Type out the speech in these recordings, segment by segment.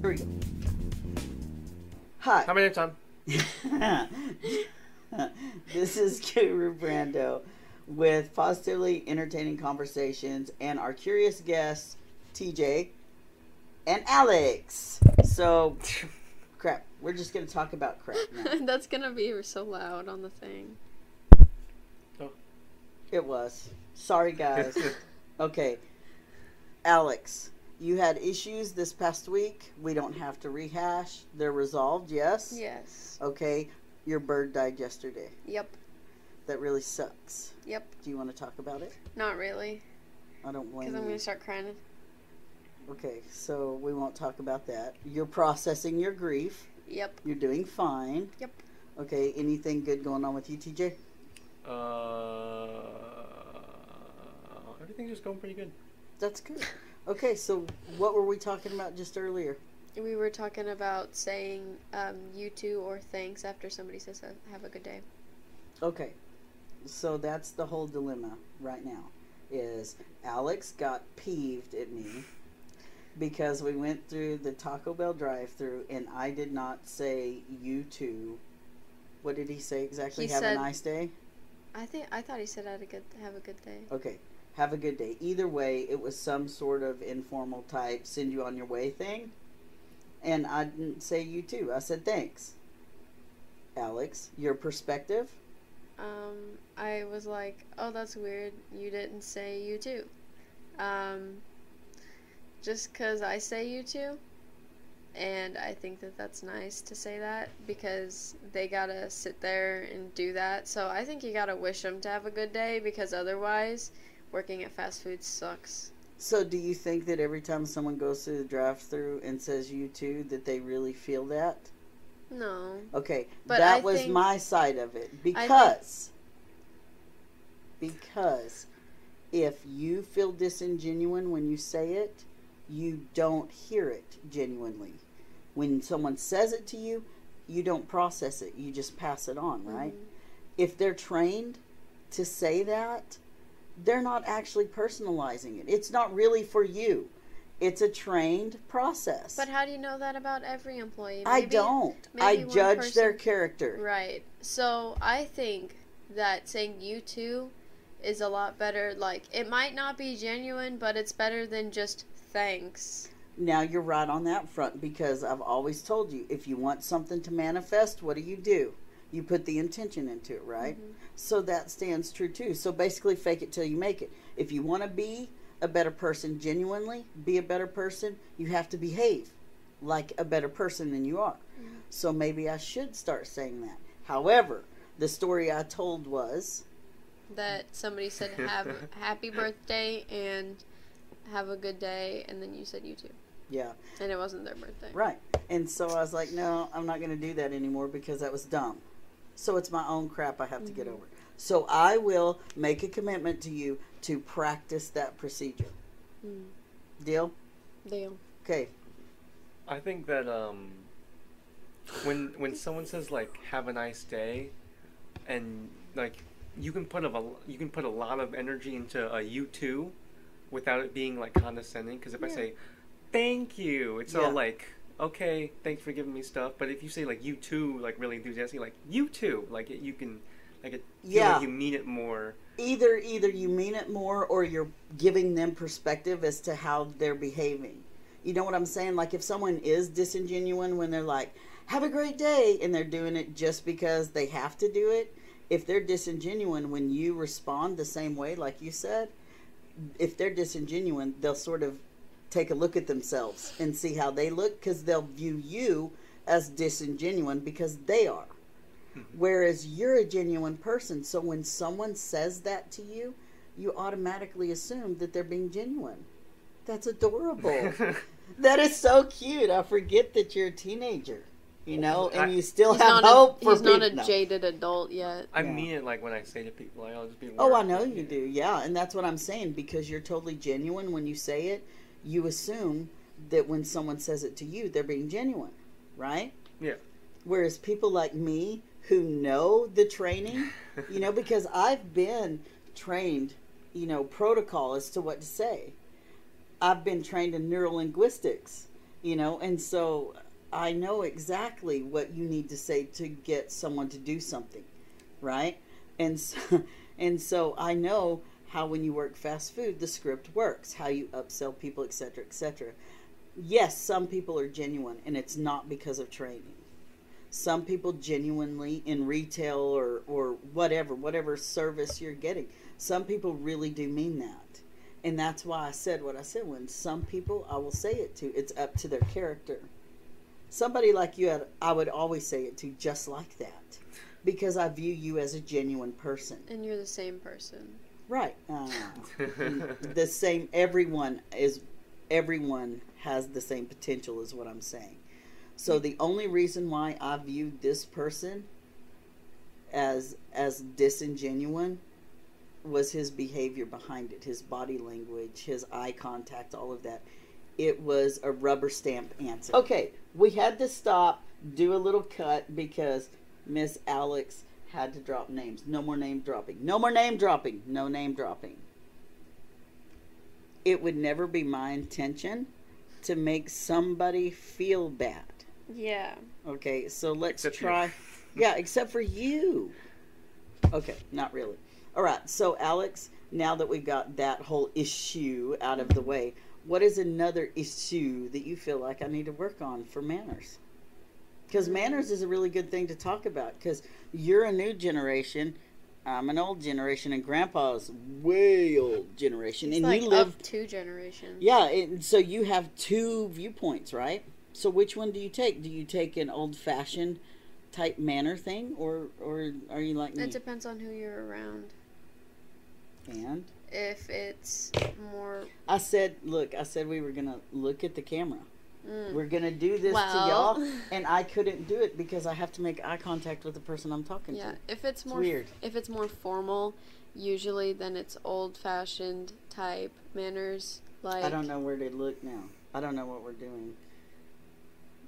Here we go. Hi. How many times? this is Guru Brando with positively entertaining conversations and our curious guests, TJ and Alex. So, crap. We're just going to talk about crap now. That's gonna be so loud on the thing. Oh. It was. Sorry, guys. Okay. Alex, you had issues this past week. We don't have to rehash. They're resolved, yes? Yes. Okay. Your bird died yesterday. Yep. That really sucks. Yep. Do you want to talk about it? Not really, I don't blame because I'm gonna start crying. Okay, so we won't talk about that. You're processing your grief. Yep. You're doing fine. Yep. Okay, anything good going on with you, TJ? Uh, everything's just going pretty good. That's good. Okay, so what were we talking about just earlier? We were talking about saying um, you too or thanks after somebody says have a good day. Okay, so that's the whole dilemma right now. Is Alex got peeved at me because we went through the Taco Bell drive-through and I did not say you too. What did he say exactly? He Have said- a nice day. I think I thought he said had a good have a good day. Okay. Have a good day. Either way, it was some sort of informal type send you on your way thing. And I didn't say you too. I said thanks. Alex, your perspective? Um, I was like, oh, that's weird. You didn't say you too. Um, just because I say you too. And I think that that's nice to say that because they gotta sit there and do that. So I think you gotta wish them to have a good day because otherwise, working at fast food sucks. So do you think that every time someone goes through the drive through and says you too that they really feel that? No. Okay. But that I was think- my side of it. think- Because because if you feel disingenuine when you say it, you don't hear it genuinely. When someone says it to you, you don't process it. You just pass it on, right? Mhm. If they're trained to say that, they're not actually personalizing it. It's not really for you. It's a trained process. But how do you know that about every employee? I don't. I maybe judge their character. Right. So I think that saying you too is a lot better. Like, it might not be genuine, but it's better than just thanks. Now you're right on that front because I've always told you if you want something to manifest, what do you do? You put the intention into it, right? Mhm. So that stands true too. So basically, fake it till you make it. If you want to be a better person genuinely, be a better person, you have to behave like a better person than you are. Mm-hmm. So maybe I should start saying that. However, the story I told was That somebody said have a happy birthday and have a good day, and then you said you too. yeah, And it wasn't their birthday. right. And so I was like, no, I'm not going to do that anymore because that was dumb. So it's my own crap I have to get over. So I will make a commitment to you to practice that procedure. Mm. Deal? Deal. Okay. I think that um, when when someone says like "Have a nice day," and like you can put a you can put a lot of energy into a "you too," without it being like condescending. Because if I say "Thank you," it's Yeah. all like okay, thanks for giving me stuff. But if you say like "you too," like really enthusiastic, like "you too," like it, you can like it Yeah. like you mean it more. Either either you mean it more or you're giving them perspective as to how they're behaving. You know what I'm saying? Like if someone is disingenuine when they're like, "Have a great day," and they're doing it just because they have to do it, if they're disingenuine when you respond the same way like you said, if they're disingenuine, they'll sort of take a look at themselves and see how they look cuz they'll view you as disingenuine because they are. Hmm. Whereas you're a genuine person. So when someone says that to you, you automatically assume that they're being genuine. That's adorable. that is so cute. I forget that you're a teenager, you know, and I- you still have not hope a, for he's not a. No. jaded adult yet. I Yeah. mean it like when I say to people, like, I'll just be. Like, Oh, I know you do. Yeah, and that's what I'm saying because you're totally genuine when you say it. You assume that when someone says it to you, they're being genuine, right? Yeah. Whereas people like me who know the training, you know, because I've been trained, you know, protocol as to what to say. I've been trained in neurolinguistics, you know, and so I know exactly what you need to say to get someone to do something, right? And so, and so I know how when you work fast food the script works, how you upsell people, etc., etc. Yes, some people are genuine, and it's not because of training. Some people genuinely in retail or or whatever, whatever service you're getting, some people really do mean that. And that's why I said what I said. When some people, I will say it to, it's up to their character. Somebody like you, I would always say it to just like that. Because I view you as a genuine person. And you're the same person. Right. Uh, the same, everyone is, everyone has the same potential, is what I'm saying. So the only reason why I view this person as as disingenuous was his behavior behind it, his body language, his eye contact, all of that. It was a rubber stamp answer. Okay, we had to stop, do a little cut because Miss Alex had to drop names. No more name dropping. No more name dropping. No name dropping. It would never be my intention to make somebody feel bad. Yeah. Okay, so let's Except try. yeah, except for you. Okay, not really. All right, so Alex, now that we've got that whole issue out of the way, what is another issue that you feel like I need to work on for manners? Because manners is a really good thing to talk about. Because you're a new generation, I'm an old generation, and Grandpa's way old generation, It's and like you live. two generations. Yeah, and so you have two viewpoints, right? So which one do you take? Do you take an old-fashioned type manner thing, or or are you like me? It depends on who you're around. and If it's more. I said, look, I said we were gonna look at the camera. Mm, We're gonna do this to y'all, and I couldn't do it because I have to make eye contact with the person I'm talking yeah, to. if it's It's more weird. if it's more formal, usually then it's old-fashioned type manners. Like I don't know where to look now. I don't know what we're doing.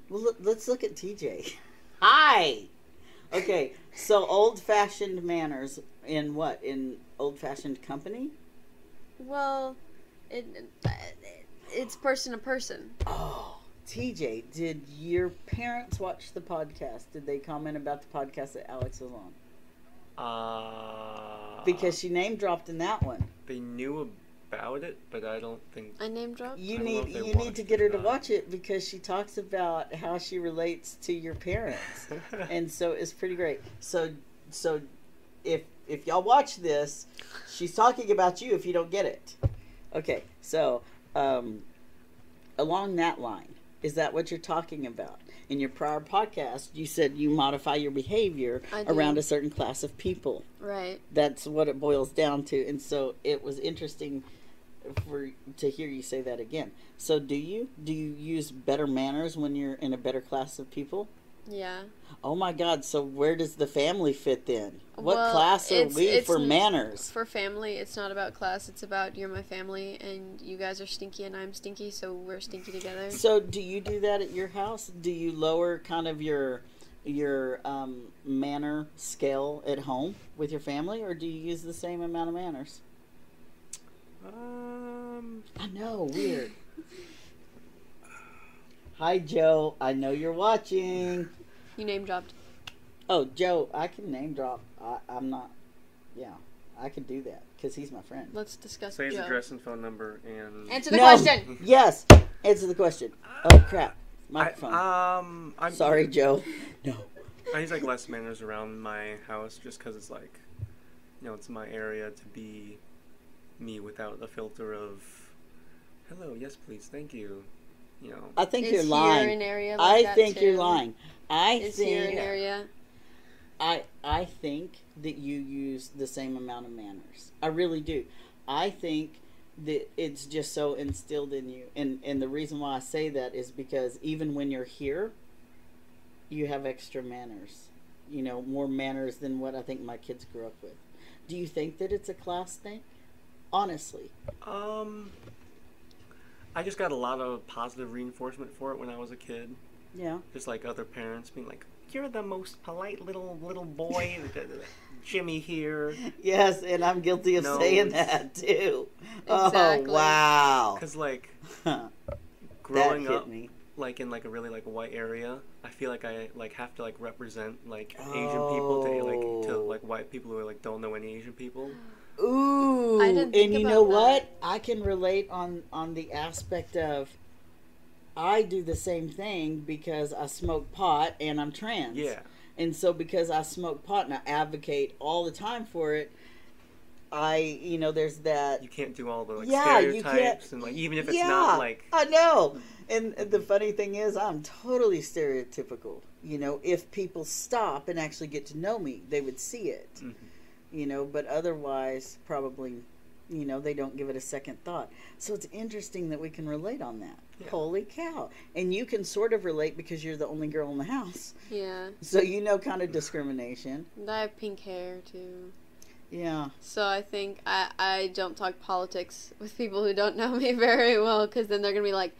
Well, look, let's look at TJ. Hi. Okay, so old-fashioned manners in what? In old-fashioned company? Well, it, it it's person to person. Oh, TJ, did your parents watch the podcast? Did they comment about the podcast that Alex was on? Uh, Because she name dropped in that one. they knew about it, but I don't think. I name dropped. You I don't know need you need to get her to not. watch it because she talks about how she relates to your parents. and so it's pretty great. So so if if y'all watch this, she's talking about you if you don't get it. Okay, so um, along that line, is that what you're talking about? In your prior podcast, you said you modify your behavior around a certain class of people. Right. That's what it boils down to. And so it was interesting for to hear you say that again. So do you do you use better manners when you're in a better class of people? Yeah. Oh my God! So where does the family fit in? What Well, class are it's- we it's for n- manners? For family, it's not about class. It's about you're my family, and you guys are stinky, and I'm stinky, so we're stinky together. So do you do that at your house? Do you lower kind of your your um, manner scale at home with your family, or do you use the same amount of manners? um, I know, weird. Hi, Joe. I know you're watching. You name dropped. Oh, Joe, I can name drop. I, I'm not. Yeah, I could do that because he's my friend. Let's discuss say his Joe. address and phone number and. Answer the No. question. Yes, answer the question. Oh crap, microphone. I, um, I'm Sorry, Joe. No. I use like less manners around my house just because it's like, you know, it's my area to be me without the filter of, hello, yes, please, thank you. You know, I think Is you're lying. an area like I that think you're lying. I Is here think an area? I I think that you use the same amount of manners. I really do. I think that it's just so instilled in you. And and the reason why I say that is because even when you're here, you have extra manners. You know, more manners than what I think my kids grew up with. Do you think that it's a class thing? Honestly. um, I just got a lot of positive reinforcement for it when I was a kid. Yeah. Just like other parents being like, "You're the most polite little little boy, Jimmy here." Yes, and I'm guilty of No, saying it's- that too. Oh, exactly. Oh wow. Because like growing up, me. like in like a really like white area, I feel like I like have to like represent like Asian people to like to Oh. like white people who like don't know any Asian people. Ooh, I didn't think and you know that. what? I can relate on on the aspect of I do the same thing because I smoke pot and I'm trans. Yeah. And so because I smoke pot and I advocate all the time for it, I you know there's that You can't do all the like Yeah, stereotypes and like even if it's yeah, not like I know. And the funny thing is, I'm totally stereotypical. You know, if people stop and actually get to know me, they would see it. Mhm. You know, but otherwise, probably, you know, they don't give it a second thought. So it's interesting that we can relate on that. Yeah. Holy cow. And you can sort of relate because you're the only girl in the house. Yeah. So you know kind of discrimination. And I have pink hair too. Yeah. So I think I, I don't talk politics with people who don't know me very well because then they're going to be like,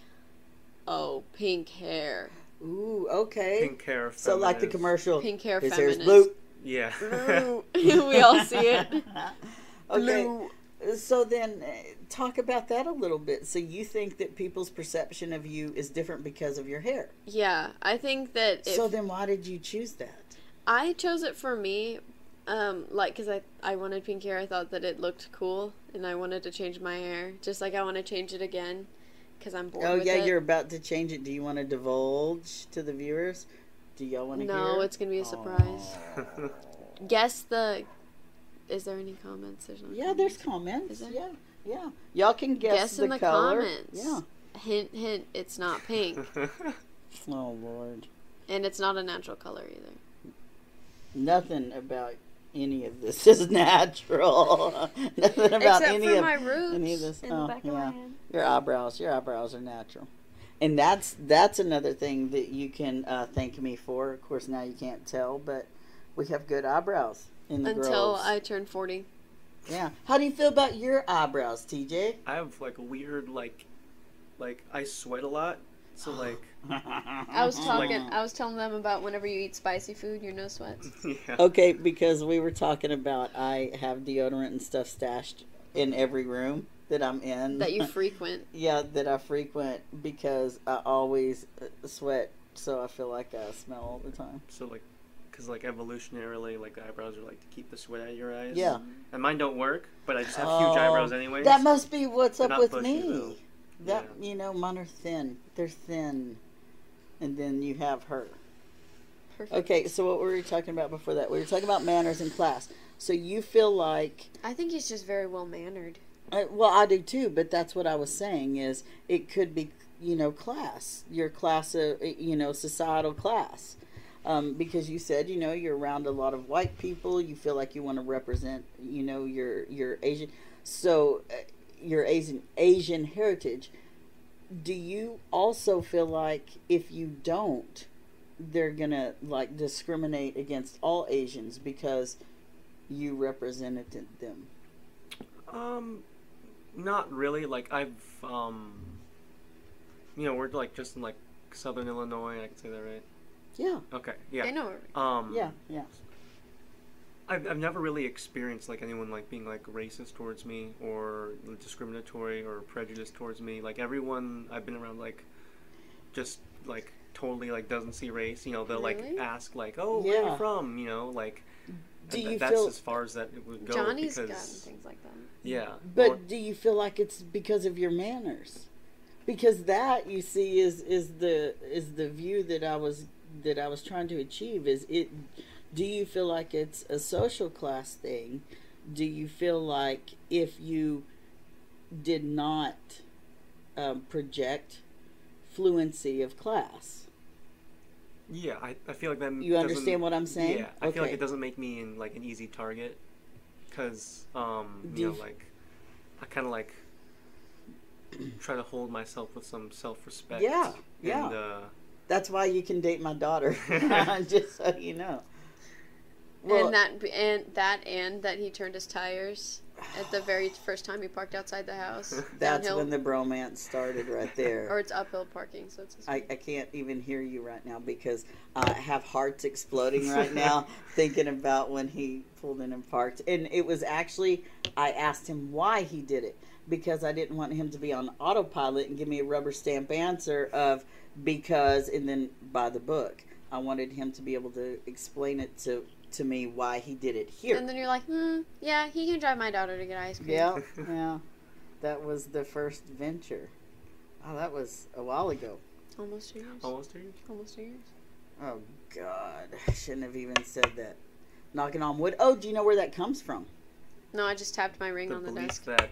oh, pink hair. Ooh, okay. pink hair. so like the commercial. Pink hair His hair's feminist. blue. Yeah. Blue. we all see it. okay. Blue. So then, uh, talk about that a little bit. So you think that people's perception of you is different because of your hair? Yeah, I think that if so then, why did you choose that? I chose it for me, um, like, because I, I wanted pink hair. I thought that it looked cool, and I wanted to change my hair. Just like I want to change it again, because I'm bored Oh with yeah, it. you're about to change it. Do you want to divulge to the viewers? Do y'all want to hear? No, it's going to be a oh. surprise. Guess the. Is there any comments? There's no Yeah, there's comments. comments. Is there? Yeah, yeah. Y'all can guess, Guess the, in the color. comments. Yeah. Hint, hint, it's not pink. Oh Lord, and it's not a natural color either. nothing about any of this is natural. nothing about Except any for of my roots any of this. in oh, the back yeah. of my head. Your eyebrows, your eyebrows are natural, and that's that's another thing that you can uh, thank me for. Of course, now you can't tell, but we have good eyebrows in the Until girls. I turn 40. yeah. How do you feel about your eyebrows, TJ? I have like a weird like, like I sweat a lot, so like I was Like- talking. I was telling them about whenever you eat spicy food, your nose sweats. yeah. Okay, because we were talking about I have deodorant and stuff stashed in every room that I'm in. that you frequent. yeah, that I frequent because I always uh, sweat, so I feel like I smell all the time. So like, cause like evolutionarily, like the eyebrows are like to keep the sweat out of your eyes. Yeah. And mine don't work, but I just have huge Oh, eyebrows anyways. That must be what's They're up not with bushy, me. though. That Yeah. you know, mine are thin. They're thin, and then you have her. Perfect. Okay, so what were we talking about before that? We were talking about manners in class. So you feel like I think he's just very well mannered. Uh, well, I do too, but that's what I was saying is it could be, you know, class, your class of, you know, societal class. Um, because you said, you know, you're around a lot of white people, you feel like you want to represent, you know, your your Asian, so uh, your Asian Asian heritage. Do you also feel like if you don't, they're gonna like discriminate against all Asians because you represented them? Um, not really. Like I've um, you know, we're like just in like southern Illinois. I can say that right. Yeah, Okay. Yeah. I know. Um. yeah, yeah. I've, I've never really experienced like anyone like being like racist towards me or discriminatory or prejudiced towards me. Like everyone I've been around like just like totally like doesn't see race. You know, they'll like ask like, "Oh, where are you from?" You know, like Do you that's feel- as far as that it would go Johnny's because gotten things like that. yeah. But Or- do you feel like it's because of your manners? Because that you see is is the is the view that I was that I was trying to achieve is it do you feel like it's a social class thing? Do you feel like if you did not um, project fluency of class, yeah, I, I feel like that. you understand what I'm saying? Yeah, I feel like it doesn't make me in like an easy target because um, you you know like I kind of like try to hold myself with some self-respect. Yeah, yeah. And, uh, That's why you can date my daughter. Just so you know. Well, and that and that and that he turned his tires at the very first time he parked outside the house. that's downhill. when the bromance started right there. or it's uphill parking, so it's. I, I can't even hear you right now because I have hearts exploding right now thinking about when he pulled in and parked. And it was actually, I asked him why he did it because I didn't want him to be on autopilot and give me a rubber stamp answer of because and then by the book. I wanted him to be able to explain it to to me why he did it here. And then you're like, hmm, yeah, he can drive my daughter to get ice cream. Yeah, yeah. That was the first venture. Oh, that was a while ago. Almost two years. Almost two years. Almost two years. Oh God, I shouldn't have even said that. Knocking on wood. Oh, do you know where that comes from? No, I just tapped my ring The on the desk. that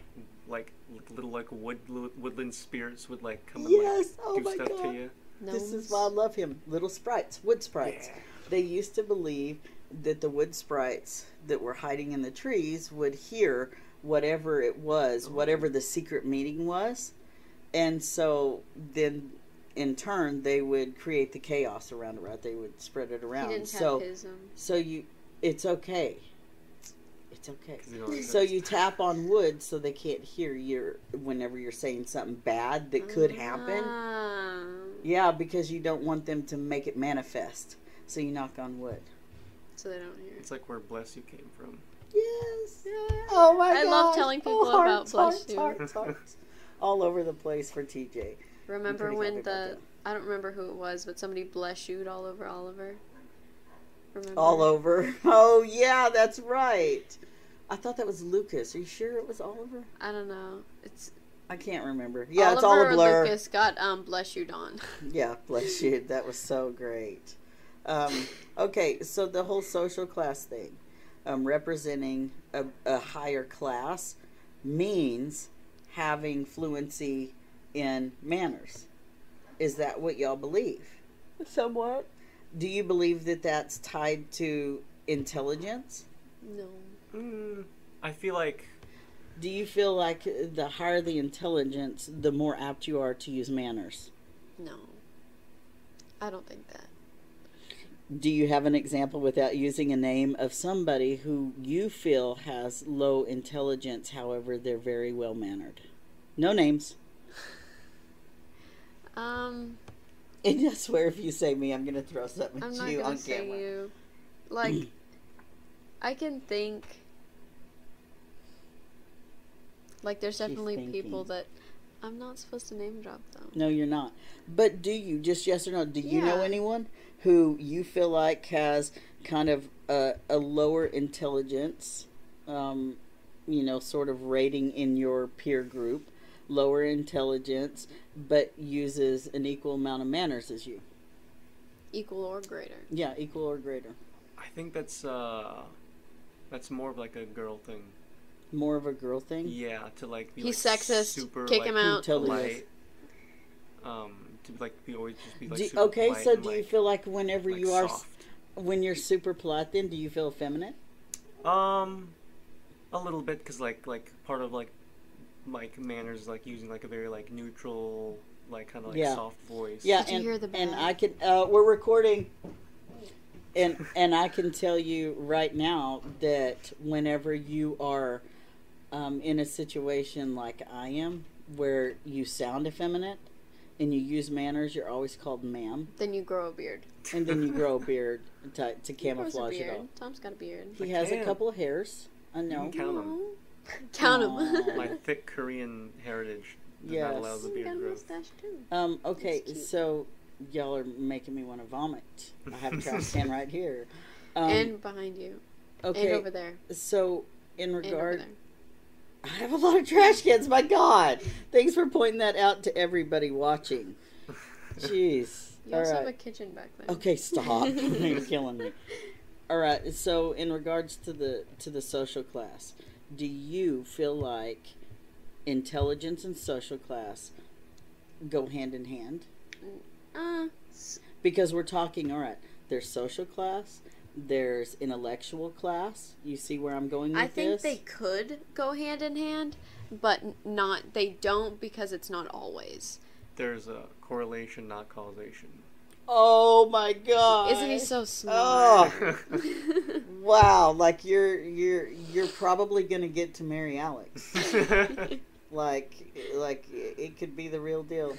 like little like wood woodland spirits would like come and Yes. like Oh do my stuff God. to you. This is why I love him. Little sprites, wood sprites. Yeah. They used to believe that the wood sprites that were hiding in the trees would hear whatever it was, whatever the secret meeting was. And so then in turn they would create the chaos around it, right? They would spread it He around. didn't tap so his um. so you it's okay. It's okay. you So you tap on wood so they can't hear your whenever you're saying something bad that could happen. Ah. Yeah, because you don't want them to make it manifest. So you knock on wood. So they don't hear. it's like where bless you came from. Yes. Oh my I love telling people oh, about hearts, Bless hearts, You. hearts, hearts. All over the place for TJ. Remember when the I don't remember who it was, but somebody bless you'd all over Oliver. Remember? All over. Oh yeah, that's right. I thought that was Lucas. Are you sure it was Oliver? I don't know. It's I can't remember. Yeah, Oliver it's all a or blur. Lucas got um bless you Dawn. Yeah, bless you. That was so great. Um, okay, so the whole social class thing, um, representing a, a higher class, means having fluency in manners. Is that what y'all believe? Somewhat. Do you believe that that's tied to intelligence? no. Mm, I feel like Do you feel like the higher the intelligence, the more apt you are to use manners? No. I don't think that. Do you have an example without using a name of somebody who you feel has low intelligence, however, they're very well mannered? No names. Um And I swear, if you say me, I'm going to throw something I'm at not you gonna on say camera. you. Like I can think like there's definitely people that I'm not supposed to name drop them. No, you're not. But do you, just yes or no, do you know anyone who you feel like has kind of a, a lower intelligence, um, you know, sort of rating in your peer group, lower intelligence, but uses an equal amount of manners as you? Equal or greater. Yeah, equal or greater. I think that's uh that's more of like a girl thing. More of a girl thing? Yeah, to like be He's like sexist. super Kick like, him out. He totally polite. Um, to like be always just be like Do- super okay, polite so and, do you like- feel like whenever like you are, soft. when you're super polite, then do you feel effeminate? Um, a little bit because like like part of like like manners like using like a very like neutral like kind of like Yeah. soft voice. Yeah, Did you and, hear the and? I can. Uh, we're recording, and and I can tell you right now that whenever you are um, in a situation like I am, where you sound effeminate and you use manners, you're always called ma'am, Then you grow a beard. and then you grow a beard to, to He grows camouflage it beard. all. Tom's got a beard. He I has a can't. couple of hairs. I know. Count can count 'em. Aw. Count them. My thick Korean heritage does Yes. not allow the got beard a growth. mustache too. Um, okay, so y'all are making me want to vomit. I have a trash can right here. Um, and behind you. okay, And over there. so in And over regard, there. I have a lot of trash cans. My God, thanks for pointing that out to everybody watching. Jeez. You All also right. have a kitchen back there. Okay, stop. You're killing me. All right. So, in regards to the to the social class, do you feel like intelligence and social class go hand in hand? Uh, Because we're talking. All right. There's social class. There's intellectual class. You see where I'm going with this? I think this? they could go hand in hand, but not. They don't because it's not always. There's a correlation, not causation. Oh my God! Isn't he so smart? Oh. Wow, like you're you're you're probably gonna get to marry Alex. Like like it could be the real deal.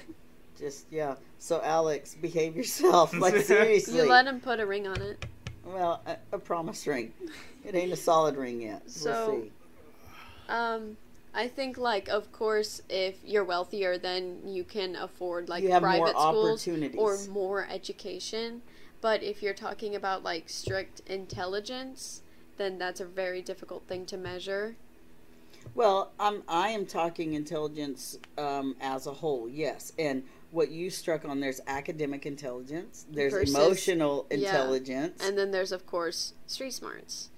Just yeah. So Alex, behave yourself. Like seriously. you let him put a ring on it. Well, a, a promise ring. It ain't a solid ring yet. So- we'll see. Um, I think like of course if you're wealthier then you can afford like You have more private schools or more education. But if you're talking about like strict intelligence, then that's a very difficult thing to measure. Well, I'm I am talking intelligence um, as a whole, yes. And what you struck on there's academic intelligence, there's Versus- emotional yeah. intelligence, And then there's of course street smarts.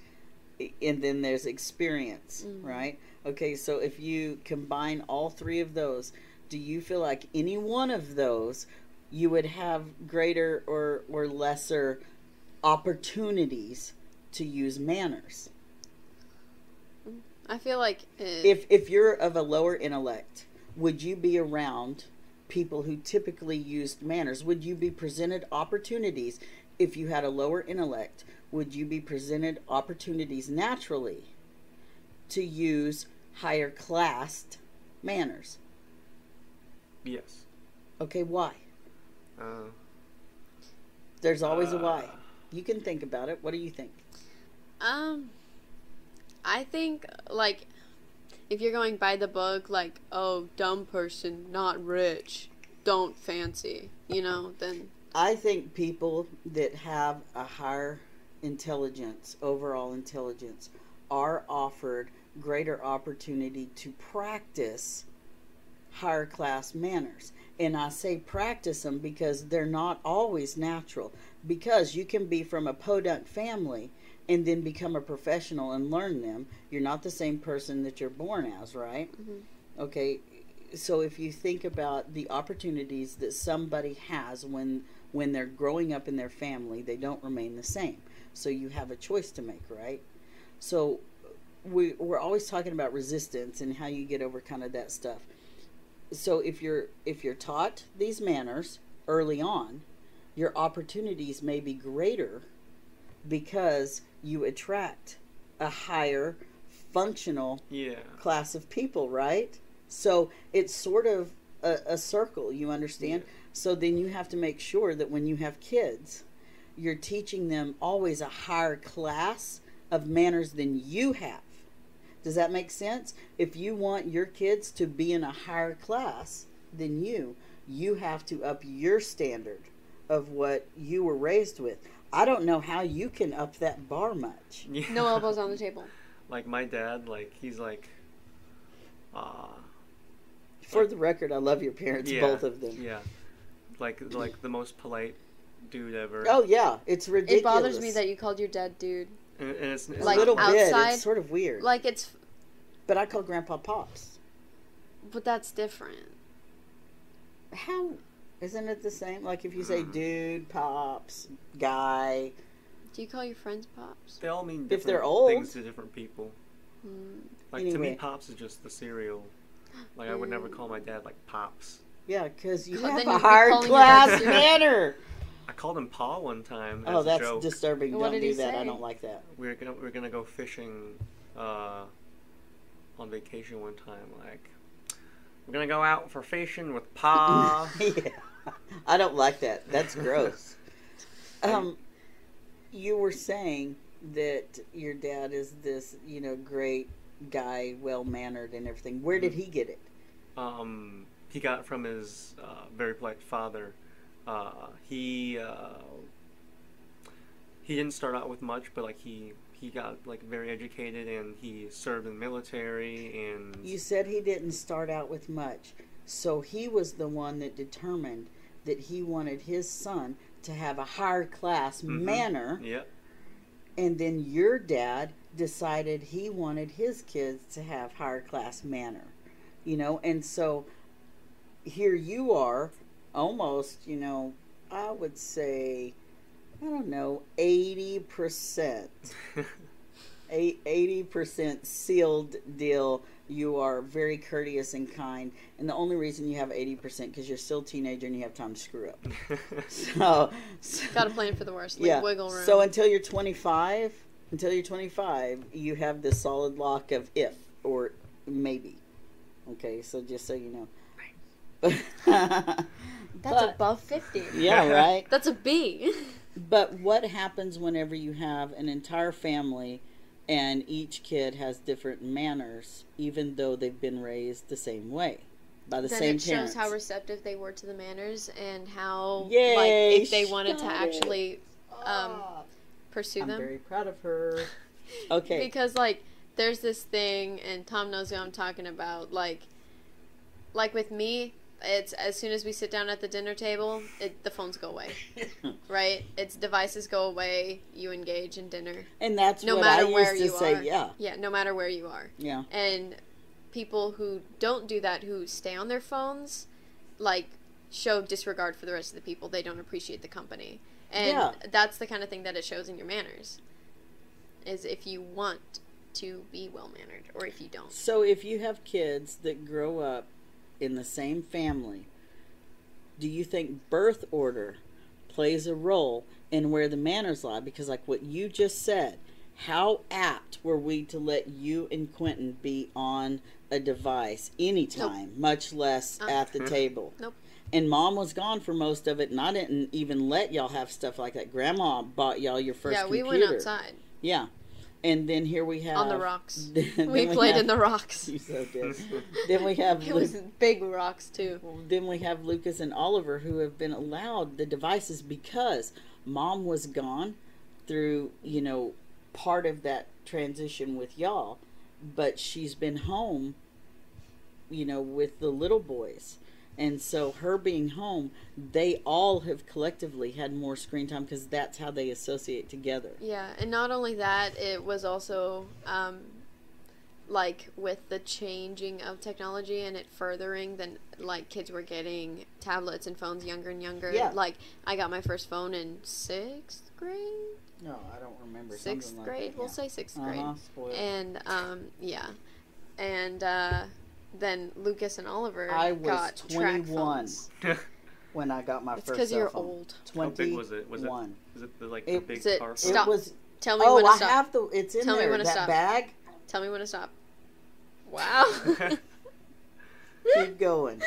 and then there's experience, Mhm. right? Okay, so if you combine all three of those, do you feel like any one of those you would have greater or or lesser opportunities to use manners? I feel like uh, if if you're of a lower intellect, would you be around people who typically used manners? Would you be presented opportunities if you had a lower intellect? Would you be presented opportunities naturally to use higher classed manners? Yes. Okay, why? Uh, There's always a why. Uh. You can think about it. What do you think? Um, I think like if you're going by the book, like oh, dumb person, not rich, don't fancy, you know, then I think people that have a higher intelligence, overall intelligence, are offered greater opportunity to practice higher class manners. And I say practice them because they're not always natural. Because you can be from a podunk family and then become a professional and learn them. You're not the same person that you're born as, right? Mhm. Okay, so if you think about the opportunities that somebody has when when they're growing up in their family, they don't remain the same. So you have a choice to make, right? So we we're always talking about resistance and how you get over kind of that stuff. So if you're if you're taught these manners early on, your opportunities may be greater because you attract a higher functional yeah. class of people, right? So it's sort of a, a circle, you understand? So then you have to make sure that when you have kids, you're teaching them always a higher class of manners than you have. Does that make sense? If you want your kids to be in a higher class than you, you have to up your standard of what you were raised with. I don't know how you can up that bar much. Yeah. no elbows on the table. Like my dad, like he's like, uh, For the record, I love your parents, yeah, both of them. Yeah. Like like the most polite dude ever. Oh yeah, it's ridiculous. It bothers me that you called your dad dude. And, and it's, it's a like, little bit. outside- It's sort of weird. Like it's, but I call Grandpa Pops. but that's different. How isn't it the same? Like if you say dude, pops, guy. Do you call your friends pops? They all mean If different they're old. things to different people. Mm. Like to me, pops is just the cereal. Like I would never call my dad like pops. Yeah, because you have a you'd hard calling your dad class manner. I called him Pa one time. Oh, as that's a joke. disturbing. What Don't do he that. I don't like that. we were gonna we were gonna go fishing uh, on vacation one time. Like we're gonna go out for fishing with Pa. yeah, I don't like that. That's gross. um, you were saying that your dad is this, you know, great guy, well mannered and everything. Where did he get it? um, he got it from his uh, very polite father. Uh, he uh, he didn't start out with much, but like he he got like very educated and he served in the military and You said he didn't start out with much, so he was the one that determined that he wanted his son to have a higher class Mhm. manner, Yep. and then your dad decided he wanted his kids to have higher class manner, you know, and so here you are, almost, you know, I would say, I don't know, eighty percent. eighty percent sealed deal. You are very courteous and kind, and the only reason you have eighty percent because you're still a teenager and you have time to screw up. So, so Got to plan for the worst. Leave yeah. wiggle room. So until you're twenty five, until you're twenty five, you have this solid lock of if or maybe. Okay, so just so you know. That's But- above 50. yeah, right. That's a B. But what happens whenever you have an entire family and each kid has different manners, even though they've been raised the same way by the then same it parents. shows how receptive they were to the manners and how Yay, like if they wanted to actually um, pursue them I'm very proud of her. Okay. because like there's this thing and tom knows who i'm talking about like like with me it's as soon as we sit down at the dinner table it, the phones go away. Right? It's devices go away you engage in dinner. And that's no what matter I used where to you say. are. Yeah, yeah no matter where you are. Yeah. and people who don't do that who stay on their phones like show disregard for the rest of the people. They don't appreciate the company. And Yeah. that's the kind of thing that it shows in your manners is if you want to be well mannered or if you don't. So if you have kids that grow up in the same family, do you think birth order plays a role in where the manners lie? Because like what you just said, how apt were we to let you and Quentin be on a device anytime, much less Uh, at the table? Nope. And mom was gone for most of it, and I didn't even let y'all have stuff like that. Grandma bought y'all your first yeah we computer. went outside Yeah. And then here we have on the rocks then we played have- in the rocks you so did. then we have it Lu- was big rocks too then we have Lucas and Oliver who have been allowed the devices because mom was gone through you know part of that transition with y'all, but she's been home, you know, with the little boys. And so her being home, they all have collectively had more screen time because that's how they associate together. Yeah, and not only that, it was also um, like with the changing of technology and it furthering, then like kids were getting tablets and phones younger and younger. Yeah. Like I got my first phone in sixth grade, No, I don't remember. sixth something like grade. that, We'll yeah. say 6th grade. Uh-huh, spoiled. And um, yeah, and uh, then Lucas and Oliver I was got track 21. phones. when I got my It's first because you're phone. old. How big was it? Was it- One. It the, like It- the big it- car? Stop. It was. Tell me oh, when to I stop. have the. It's in Tell me when to that stop. bag. Tell me when to stop. Wow. Keep going.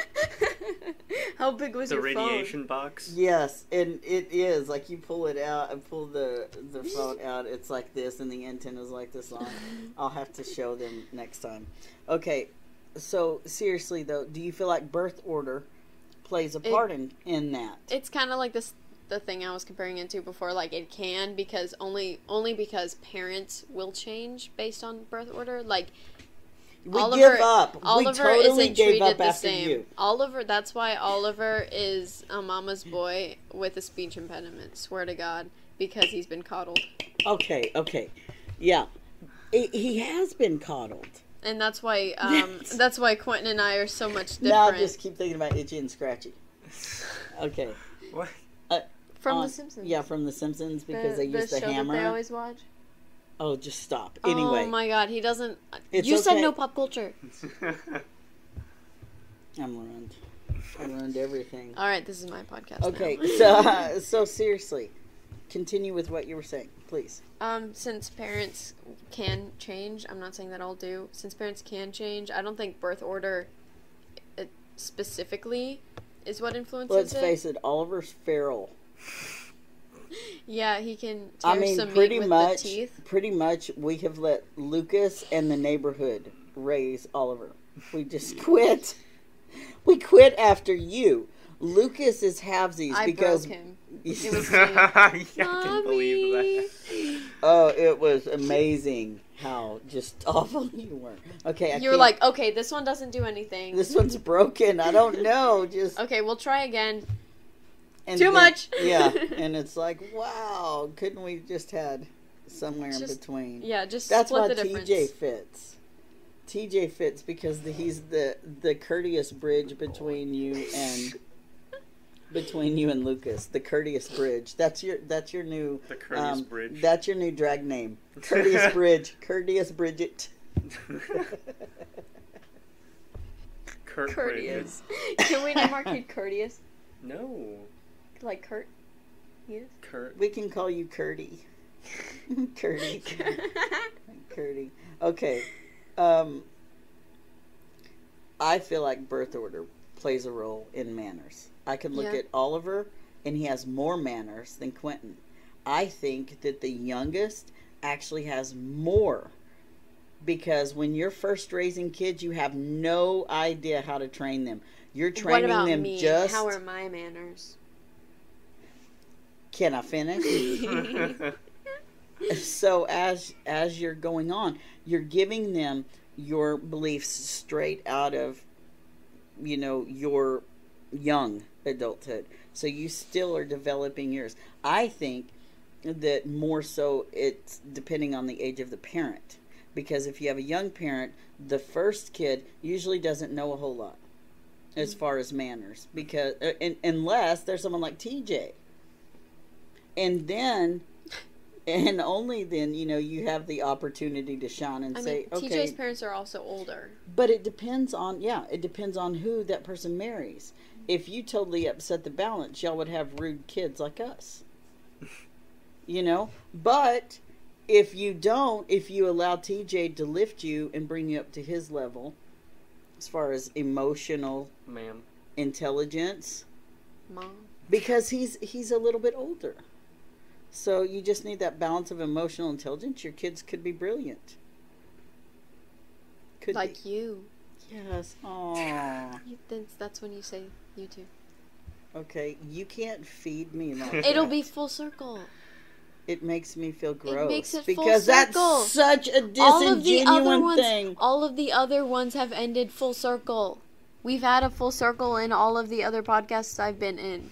How big was it? the your radiation box. Yes, and it is like you pull it out and pull the the phone out. It's like this, and the antenna's like this long. I'll have to show them next time. Okay, so seriously though, do you feel like birth order plays a It- part in in that? It's kind of like this the thing I was comparing it to before. Like it can because only only because parents will change based on birth order. Like we Oliver- give up. Oliver we totally isn't gave treated up the same. you. Oliver, that's why Oliver is a mama's boy with a speech impediment. Swear to God, because he's been coddled, Okay, okay, yeah, he, he has been coddled. And that's why um, that's why Quentin and I are so much different Now I just keep thinking about itchy and scratchy. Okay, What? from on- The Simpsons. yeah, from The Simpsons because they the used the show hammer. that they always watch. Oh, just stop. Anyway, Oh my God, he doesn't. It's you said no pop culture. I'm ruined. I ruined everything. All right, this is my podcast. now. Okay, so uh, so seriously, continue with what you were saying, please. Um, since parents can change, I'm not saying that all do. Since parents can change, I don't think birth order uh, specifically is what influences Let's it. face it, Oliver's feral. Yeah, he can tear I mean, some pretty meat with much, the teeth. pretty much, we have let Lucas and the neighborhood raise Oliver. We just quit. We quit after you. Lucas is halvesies I because broke him. It was yeah, I can believe that. oh, it was amazing how just awful you were. Okay, I You were like, okay, this one doesn't do anything. this one's broken. I don't know. Just Okay, we'll try again. and Too then- much. yeah, and it's like, wow, couldn't we just had somewhere in between? Yeah, just That's split why the difference. TJ fits. TJ fits because the, he's the the courteous bridge between you and between you and Lucas. The courteous bridge. That's your that's your new The courteous um, bridge. That's your new drag name. Courteous bridge. Courteous Bridget. Kurt Courteous. Can we name our kid Courteous? No. Like Kurt? Yes. Kurt. We can call you Curdy. Curdy. Curdy. Okay. Um, I feel like birth order plays a role in manners. I can look Yeah. at Oliver, and he has more manners than Quentin. I think that the youngest actually has more because when you're first raising kids, you have no idea how to train them. You're what training about them me? just. How are my manners? Can I finish? so as as you're going on, you're giving them your beliefs straight out of, you know, your young adulthood. So you still are developing yours. I think that more so it's depending on the age of the parent. Because if you have a young parent, the first kid usually doesn't know a whole lot as far as manners because uh, and, unless there's someone like TJ. And then and only then, you know, you have the opportunity to shine and I say, mean, okay, TJ's parents are also older. but it depends on yeah, it depends on who that person marries. If you totally upset the balance, y'all would have rude kids like us. you know? But if you don't, if you allow TJ to lift you and bring you up to his level as far as emotional Ma'am. intelligence Mom. because he's he's a little bit older. So you just need that balance of emotional intelligence. Your kids could be brilliant. Could like be. you. Yes. Aww. you that's when you say you too. Okay, you can't feed me like It'll that. be full circle. It makes me feel gross It makes it full because that's such a disingenuous all of the ones thing. all of the other ones have ended full circle. We've had a full circle in all of the other podcasts I've been in.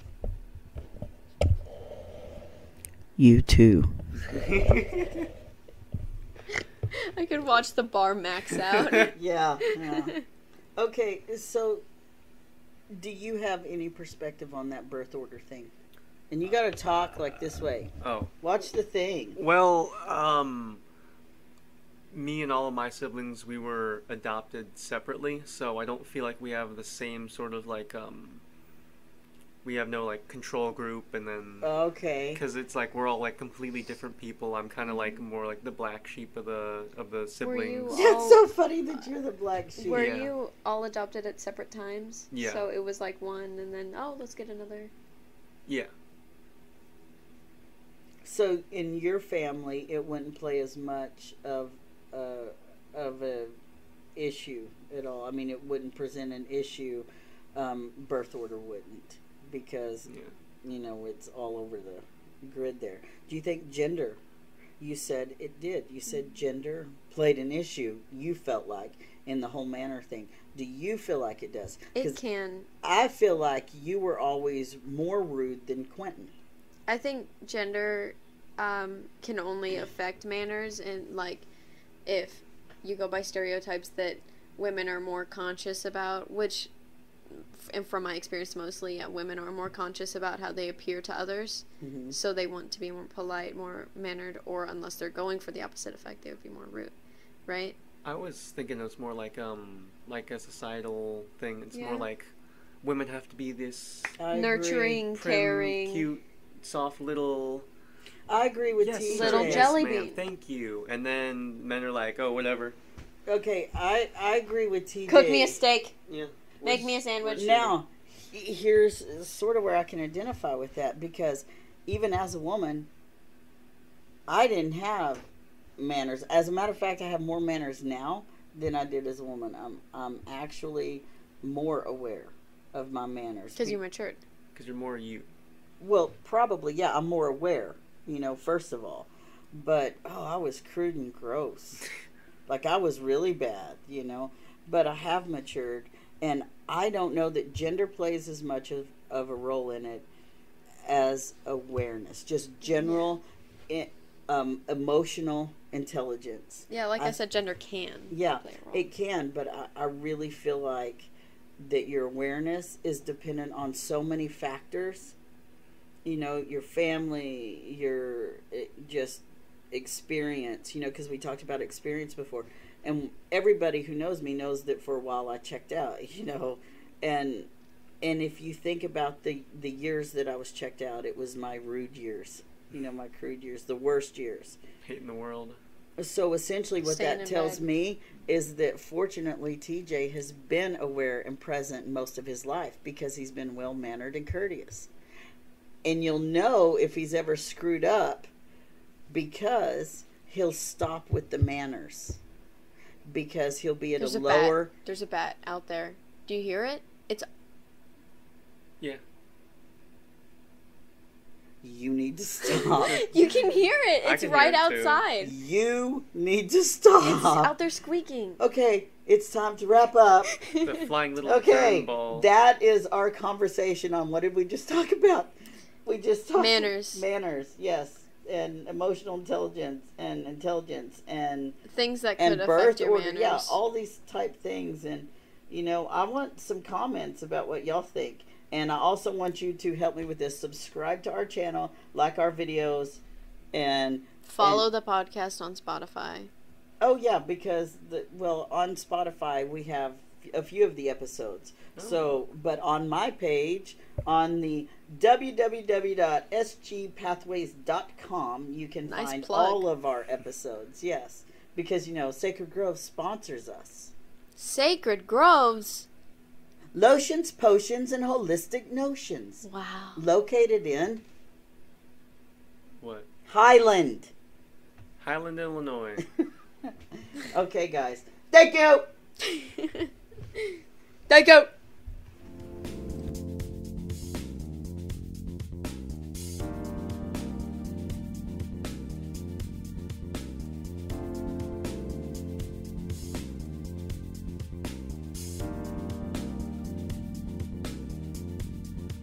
You too. I could watch the bar max out. Yeah. yeah. okay, so do you have any perspective on that birth order thing? And you got to talk like this way. Oh. Watch the thing. Well, um, me and all of my siblings, we were adopted separately, so I don't feel like we have the same sort of like, um, we have no like control group, and then Okay. because it's like we're all like completely different people. I'm kind of like more like the black sheep of the of the siblings. you- That's so funny that you're the black sheep. Were Yeah. you all adopted at separate times? Yeah. So it was like one and then oh let's get another. Yeah. So in your family, it wouldn't play as much of a, of a issue at all. I mean, it wouldn't present an issue. Um, birth order wouldn't because Yeah. you know it's all over the grid there. Do you think gender? You said it did. You said gender played an issue. You felt like in the whole manner thing. Do you feel like it does? It can. I feel like you were always more rude than Quentin. I think gender um, can only affect manners and like if you go by stereotypes that women are more conscious about, which f- and from my experience mostly, yeah, women are more conscious about how they appear to others. hmm So they want to be more polite, more mannered, or unless they're going for the opposite effect, they would be more rude, right? I was thinking it was more like um like a societal thing. It's Yeah. more like women have to be this I agree. Nurturing, prim, caring. cute, soft little I agree with yes, TJ. sir, Little yes, jelly ma'am, bean. Thank you. And then men are like, oh, whatever. Okay, I I agree with TJ. Cook me a steak. Yeah. Make me a sandwich. Now, here's sort of where I can identify with that because even as a woman, I didn't have manners. As a matter of fact, I have more manners now than I did as a woman. I'm I'm actually more aware of my manners. Because you're matured. Because you're more you. Well, probably yeah. I'm more aware. You know, first of all, but oh, I was crude and gross. like I was really bad. You know, but I have matured, and I don't know that gender plays as much of, of a role in it as awareness. Just general, i um, emotional intelligence. Yeah, like I, I- said, gender can. Yeah, play a role. it can, but I, I really feel like that your awareness is dependent on so many factors. You know, your family, your eh, just experience, you know, because we talked about experience before. And everybody who knows me knows that for a while I checked out, you know. And and if you think about the the years that I was checked out, it was my rude years. You know, my crude years, the worst years. Hating the world. So essentially, what Staying that tells bed. me is that fortunately, TJ has been aware and present most of his life because he's been well mannered and courteous. And you'll know if he's ever screwed up because he'll stop with the manners because he'll be at There's a a bat. lower. There's a bat out there. Do you hear it? It's Yeah. You need to stop. you can hear it. It's right it, too. outside. you need to stop. It's stop. out there squeaking. Okay, it's time to wrap up. The flying little Okay, cannonball. that is our conversation on what did we just talk about? We just talked Manners. manners, yes, and emotional intelligence and intelligence and Things that could and affect birth your order, manners. yeah, all these type things. And you know, I want some comments about what y'all think, and I also want you to help me with this. Subscribe to our channel, like our videos, and Follow the podcast on Spotify. Oh yeah, because the well on Spotify we have a few of the episodes. Oh. So, but on my page on the www.sgpathways.com you can Nice find plug. all of our episodes. Yes, because you know Sacred Grove sponsors us. Sacred Groves. Lotions, potions, and holistic notions. Wow. Located in What? Highland. Highland, Illinois. Okay, guys. Thank you. Thank you.